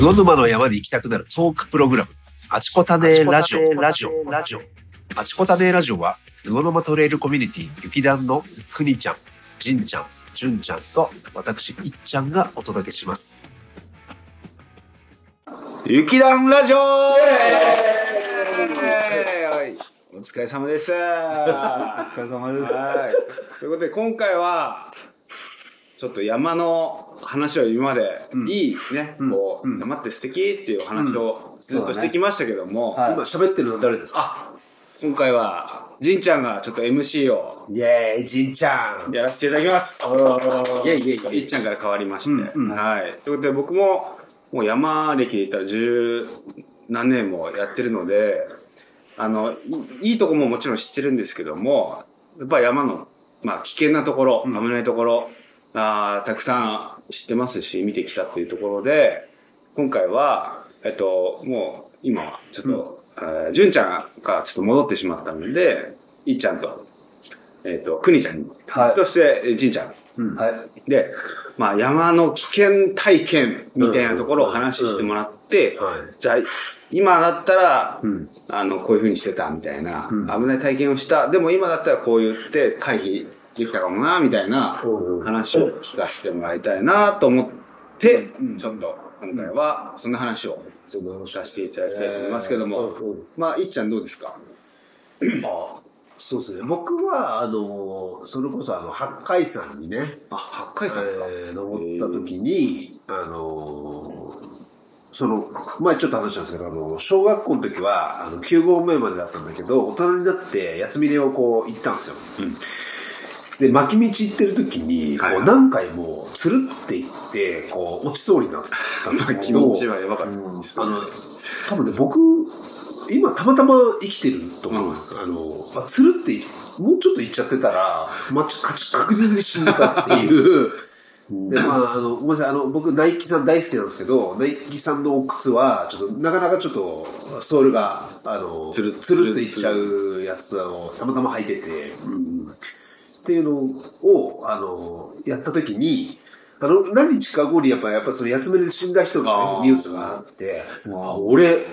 魚沼の山に行きたくなるトークプログラム、あちこたねラジオ、ラジオ、ラジオ。あちこたねラジオは、魚沼トレイルコミュニティ、雪団のくにちゃん、じんちゃん、じゅんちゃんと、私、いっちゃんがお届けします。雪団ラジオ疲れ様です。お疲れ様です。はい。ということで、今回は、ちょっと山の話を今まで、いいね、こう、山って素敵っていう話をずっとしてきましたけども、今喋ってるのは誰ですか？あ、今回は、じんちゃんがちょっと MC をイェーイ、じんちゃん。やらせていただきます。イェイイェイイェイいっちゃんから変わりまして。はい。ということで僕も、もう山歴で言ったら十何年もやってるので、あの、いいいとこももちろん知ってるんですけども、やっぱ山の、まあ危険なところ、危ないところ、あーたくさん知ってますし、見てきたっていうところで、今回は、えっと、もう今はちょっと、えー純ちゃんがちょっと戻ってしまったので、いっちゃんと、えっと、くにちゃん。に、はい。そして、えーじん。ちゃん。はい。で、まあ山の危険体験みたいなところを話してもらって、はい。じゃあ、今だったら、あの、こういう風にしてたみたいな、危ない体験をした。でも今だったらこう言って回避できたかもな、みたいな話を聞かせてもらいたいなと思って、ちょっと今回はそんな話をさせていただきたいと思いますけども、まあ、いっちゃんどうですか？そうですね。僕は、あの、それこそ、あの、八海山にね、あ、八海山ですか、えー登った時に、あのその、前ちょっと話したんですけど、あの、小学校の時は、あの、9合目までだったんだけど、大人になって、八つ峰をこう、行ったんですよ。で、巻き道行ってる時に、こ、はいう何回も、つるって行って、こう、落ちそうになったんだけど気持ちはやばかったです。あの、多分ね、僕、今たまたま生きてると思います。あの、あ、つるって、もうちょっと行っちゃってたら、まち、かち確実に死んでたっていう。で、まあ、あの、ごめんなさい、あの、僕、ナイキさん大好きなんですけど、ナイキさんのお靴は、ちょっと、なかなかちょっと、ソールが、あの、つるつるっていっちゃうやつを、たまたま履いてて、っていうのを、あの、やった時に、あの、何日か後にやっぱ、やっぱその、八つ目で死んだ人の、ね、ニュースがあって、あ、俺、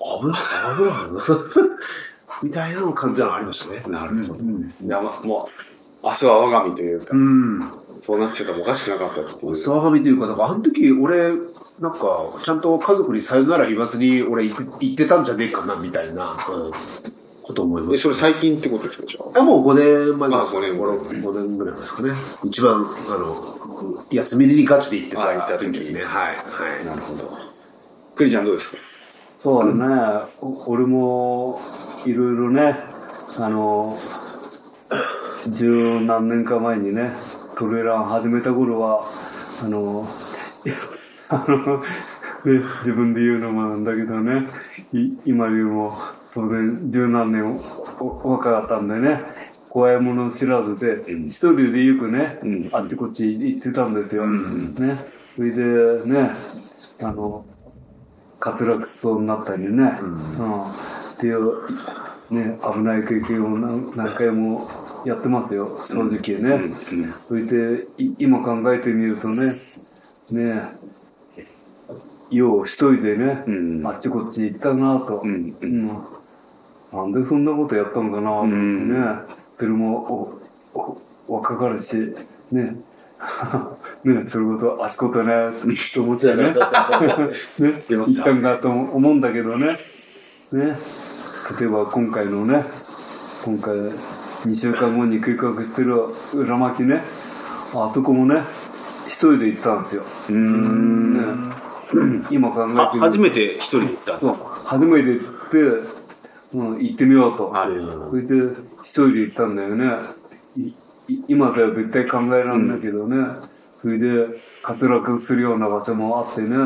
危ない、危ないな。みたいな感じなのありましたね。なるほど。いや、ま、もう、明日は我が身というか、うん。そうなってたらおかしくなかったっていう。騒がみというか、なんかあの時俺、なんか、ちゃんと家族にさよなら言わずに俺行ってたんじゃねえかな、みたいな、うん、こと思いまえ、す。それ最近ってことですかもう5年前あです5年前5年ぐらい前ですかね。一番、あの、八つ目にガチで行ってた時ですね。はい。はい。なるほど。クリちゃんどうですかそうだね。お俺も、いろいろね、あの、十何年か前にね、トレーラー始めた頃は、あの、あの、ね、自分で言うのもなんだけどね、い今よりも、それ十何年お若かったんでね、怖いもの知らずで、一人でよくね、んあっちこっち行ってたんですよ。ね。それでね、あの、滑落しそうになったりね、うん。っていう、ね、危ない経験を何何回もやってますよ、正直ね。それで、い今考えてみるとね、ね、よう一人でね、うん。あっちこっち行ったなと、ん。うん。なんでそんなことやったのかな。と思ってね、それもおお若かるし、ね、ね、それこそ足ことね、と思っちゃうね。ね、行ったんだと思うんだけどね。ね、例えば今回のね、今回2週間後に計画してる裏巻きね、あそこもね、一人で行ったんですよ。うん。ね、今考えあ、て初めて一人で行ったんですそうか初めて行って、うん、行ってみようと。はいそれで、一人で行ったんだよね。今では絶対考えられないけどね。それで、滑落するような場所もあってね。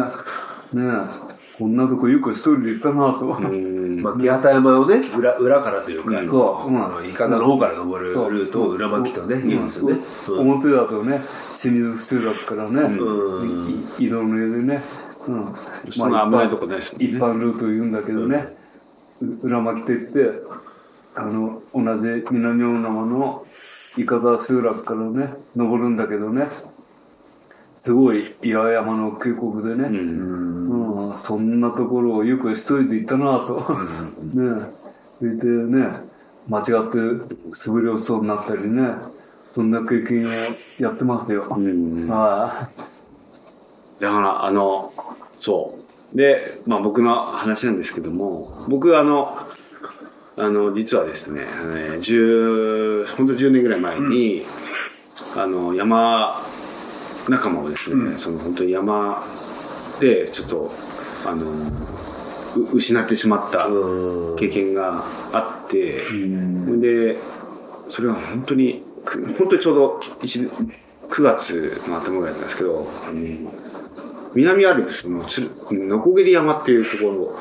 ねこんなとこよく一人で行ったなと。うん。まあ、宮田山をね、裏、裏からというか、そう。うんあの、イカザの方から登るルートを裏巻きとね、言いますよね。表だとね、清水集落からね、うん。い移動の上でね、うん。そんな危ないとこないですもんね。一般ルート言うんだけどね、う裏巻きといって、あの、同じ南大沼の伊方集落からね、登るんだけどね、すごい岩山の渓谷でね、うん、そんなところをよく一人で行ったなと。ね。それでね、間違って滑り落ちそうになったりね、そんな経験をやってますよ。はだから、あの、そう。で、まあ僕の話なんですけども、僕あの、あの、実はですね、あのね10、本当10年ぐらい前に、あの、山仲間をですね、その本当に山で、ちょっと、あの、う失ってしまった経験があって、で、それは本当に、く本当にちょうど一9月の頭ぐらいだったんですけど、あの南アルプスのノコギリ山っていうところ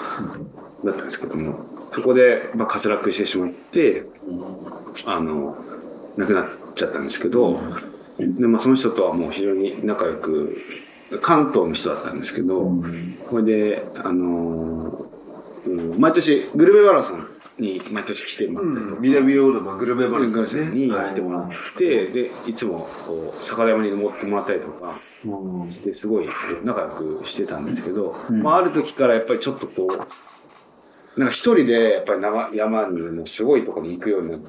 だったんですけども、そこで、まあ、滑落してしまって、あの、亡くなっちゃったんですけど、で、まあ、その人とはもう非常に仲良く、関東の人だったんですけど、これで、あのうん毎年、グルメバラさんに毎年来てもらったりとか、南大沼グルメバグルメバラ。さんにはい。来てもらって、で、いつも、こう、坂山に登ってもらったりとかい。して、すごい仲良くしてたんですけど、まあ、ある時からやっぱりちょっとこう、なんか一人でやっぱり山山にすごいところに行くようになって、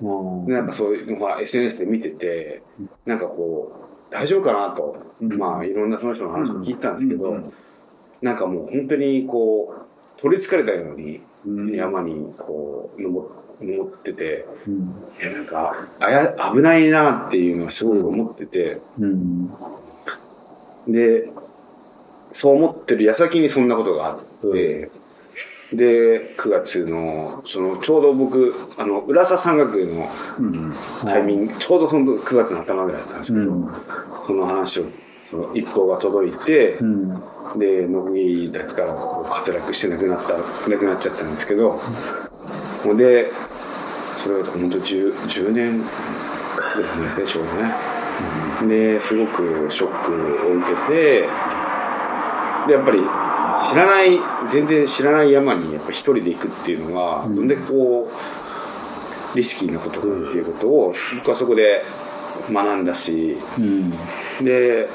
うん。でなんかそういうのが SNS で見てて、なんかこう、大丈夫かなと、まあいろんなその人の話を聞いたんですけど、なんかもう本当にこう、取り憑かれたように山にこう登登ってて、うん。いやなんかあや危ないなっていうのはすごく思ってて、うん。で、そう思ってる矢先にそんなことがあって、で、9月の、その、ちょうど僕、あの、浦佐山岳のタイミング、ちょうどその9月の頭ぐらいだったんですけど、うん。その話を、その一報が届いて、うん。で、野木だから滑落して亡くなった、亡くなっちゃったんですけど、ほんで、それが本当10、10年ぐらいですね、ちょうどね。で、すごくショックを受けて、で、やっぱり知らない、全然知らない山にやっぱ一人で行くっていうのが、どんだけこう、リスキーなことかっていうことを、僕はそこで学んだし、うん。で、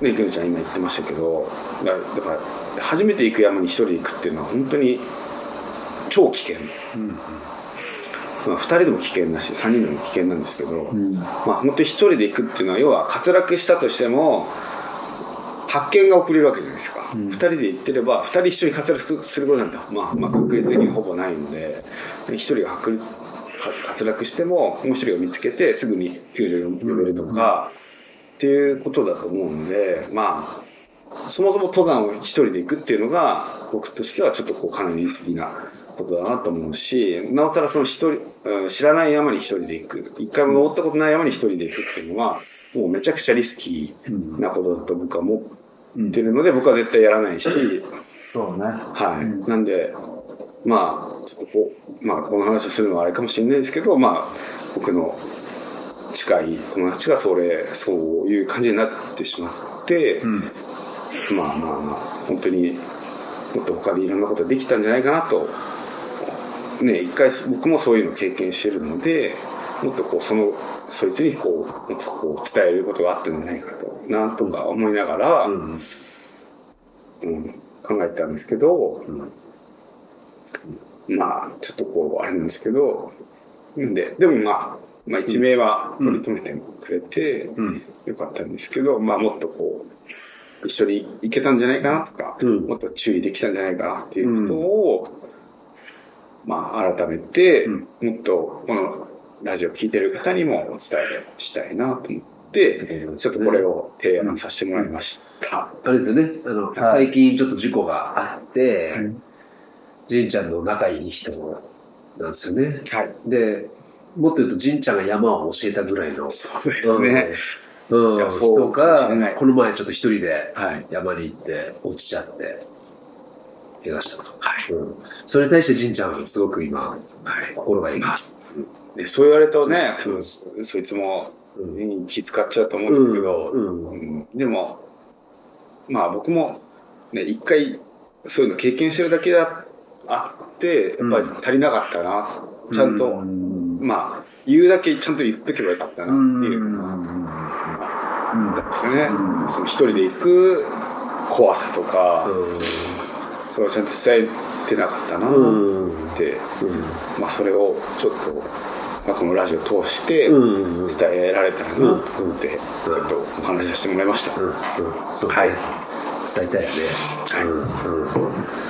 ね、ぐんちゃん今言ってましたけど、だだから、初めて行く山に一人で行くっていうのは本当に超危険。まあ、2人でも危険だし、3人でも危険なんですけど、ん。まあ、本当に一人で行くっていうのは、要は滑落したとしても、発見が遅れるわけじゃないですか。二人で行ってれば、二人一緒に滑落することなんて、まあ、まあ、確率的にほぼないので、一人が確率、か滑落しても、もう一人を見つけて、すぐに救助を呼べるとか、っていうことだと思うんで、まあ、そもそも登山を一人で行くっていうのが、僕としてはちょっとこう、かなりリスキーなことだなと思うし、なおさらその一人、うん知らない山に一人で行く。一回も登ったことない山に一人で行くっていうのは、もうめちゃくちゃリスキーなことだと僕は思ってるので、僕は絶対やらないし、そうね。はい。なんで、まあ、ちょっとこう、まあ、この話をするのはあれかもしれないですけど、まあ、僕の近い友達がそれ、そういう感じになってしまって、まあまあまあ、本当にもっと他にいろんなことができたんじゃないかなと、ね、一回僕もそういうのを経験してるので、もっとこう、その、そいつにこう、もっとこう、伝えることがあったんじゃないかと、なんとか思いながら、うん考えたんですけど、まあ、ちょっとこう、あれなんですけど、んで、でもまあ、まあ一命は取り留めてくれて、よかったんですけど、まあもっとこう、一緒に行けたんじゃないかなとか、うんもっと注意できたんじゃないかなっていうことを、まあ改めて、もっとこのラジオ聞いてる方にもお伝えしたいなと思って、ちょっとこれを提案させてもらいました。あれですよね、あの、最近ちょっと事故があって、じんちゃんの仲いい人なんですよね。はい。で、もっと言うと、じんちゃんが山を教えたぐらいの、そうですね。うん、人が、この前ちょっと一人ではい。山に行って落ちちゃって、怪我したと。はい。うん、それに対してじんちゃんはすごく今、はい。心がいい。でそう言われるとね、多分そそいつもうん。気使っちゃうと思うんですけど、うん。うん。でも、まあ僕もね、一回そういうの経験してるだけだあって、やっぱり足りなかったな。ちゃんと、まあ、言うだけちゃんと言っとけばよかったなっていう。うん。ですね。その一人で行く怖さとか、それをちゃん。と伝えてなかったなって、まあそれをちょっと、まあ、このラジオを通してうん伝えられたらなと思って、ちょっとお話しさせてもらいました。そうねはい伝えたいよね。うんうん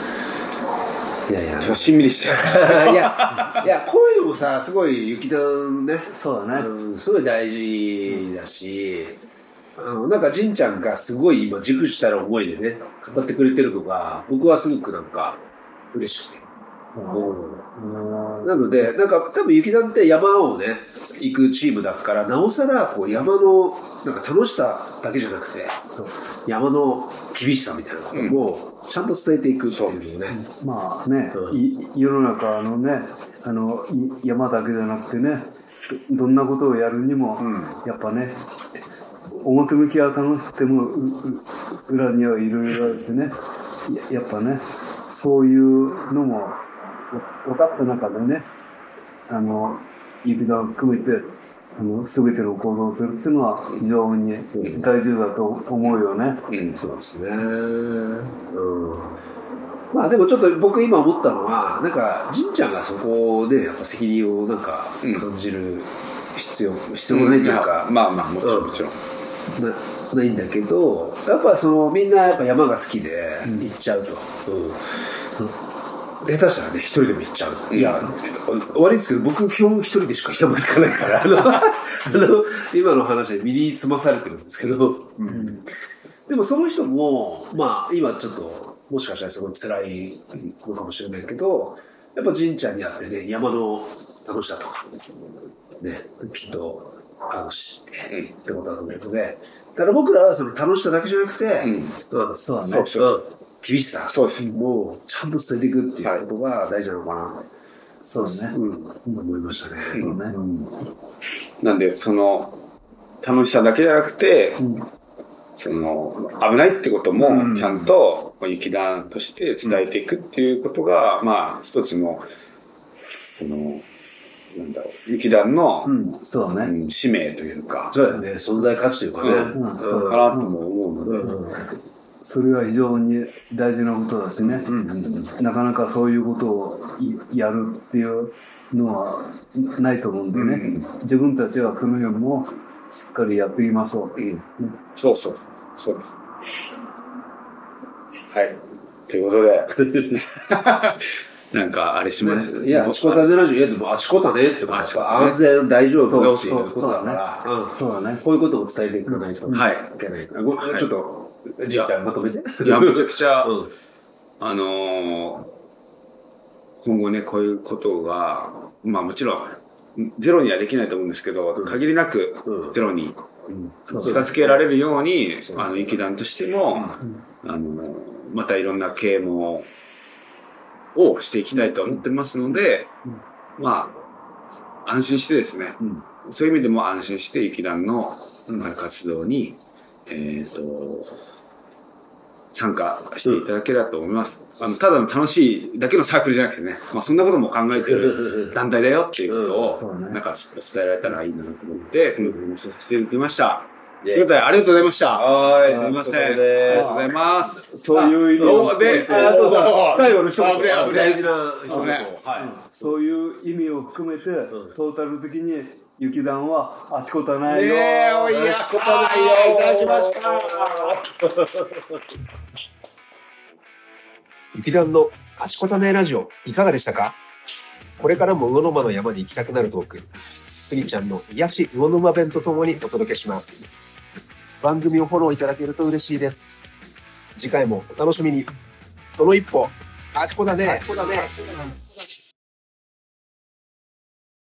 いやいやちょっとしんみりしちゃいました。いや、いや、こういうのもさ、すごい雪団ね、そうだね。うん、すごい大事だし、あの、なんか、じんちゃんがすごい今、熟したら思いでね、語ってくれてるのが、僕はすごくなんか、嬉しくて。うんなので、なんか、多分雪団って山をね、行くチームだから、なおさら、こう、山の、なんか楽しさだけじゃなくて、山の厳しさみたいなことも、ちゃんと伝えていくっていうのをね、まあね、うん。い世の中のね、あの、い山だけじゃなくてね、どどんなことをやるにも、やっぱね、表向きは楽しくても、うう裏にはいろいろあってね、ややっぱね、そういうのもわ分かった中でね、あの、雪田を含めて、あの、すべての行動をするっていうのは非常に大事だと思うよね。うんそうですね。うん。まあでもちょっと僕今思ったのは、なんか、じんちゃんがそこでやっぱ責任をなんか感じる必要、必要もないというか、まあまあ、もちろんもちろん。なないんだけど、やっぱそのみんなやっぱ山が好きで行っちゃうと。うん下手したらね、一人でも行っちゃう。いや、悪いですけど、僕基本一人でしか山行かないから、あの、あの今の話で身につまされてるんですけど、でもその人も、まあ今ちょっと、もしかしたらすごい辛いのかもしれないけど、やっぱ神ちゃんに会ってね、山の楽しさとか、ね、きっと、あの、知って、ってことだと思うので、だから僕らはその楽しさだけじゃなくて、うん。そうだねそうそう。うん厳しさ。そうです。もうちゃんと伝えていくっていうことが大事なのかな、そうだね。うん、思いましたね。そうね。なんで、その、楽しさだけじゃなくて、その、危ないってことも、ちゃんと、雪団として伝えていくっていうことが、まあ、一つの、その、なんだろう、雪団の、うん、そうだね。うん使命というか、そうだよね、存在価値というかね。うん。かなとも思うので、うんそれは非常に大事なことだしね。なかなかそういうことをいやるっていうのはないと思うんでね。自分たちはその辺もしっかりやっていきましょう。うんそうそう、そうです。はい。ということで、なんか、あれしまいや、あちこたねラジオ、いや、でもあちこたねって、こたね安全大丈夫っていうことだから、うんそうだね。こういうことを伝えていかないといはいけないから。ごちょっと、じいちゃんまとめて。いや、めちゃくちゃ、うん。あのー今後ね、こういうことが、まあもちろん、ゼロにはできないと思うんですけど、限りなくうん。ゼロに近づけられるように、あの、劇団としても、あの、またいろんな啓蒙をしていきたいと思ってますので、まあ、安心してですね、そういう意味でも安心して劇団のまあ活動に、えっ、と、参加していただければと思います。あのただの楽しいだけのサークルじゃなくてね、まあ、そんなことも考えてる団体だよっていうことを、なんか伝えられたらいいなと思って、この話をさせていただきました。ということで、ありがとうございました。はーい。すみません。ありがとうございます。そういう意味をおで、あ、そうだ。最後の一言。大事な一言。そういう意味を含めて、トータル的に雪団はあちこたないよ。ねえ、おいや、そこないよ。いただきました。雪団のあちこたねラジオいかがでしたか？これからも魚沼の山に行きたくなるトーク、スプリちゃんの癒し魚沼弁とともにお届けします。番組をフォローいただけると嬉しいです。次回もお楽しみに。その一歩、あちこだね。あちこだね。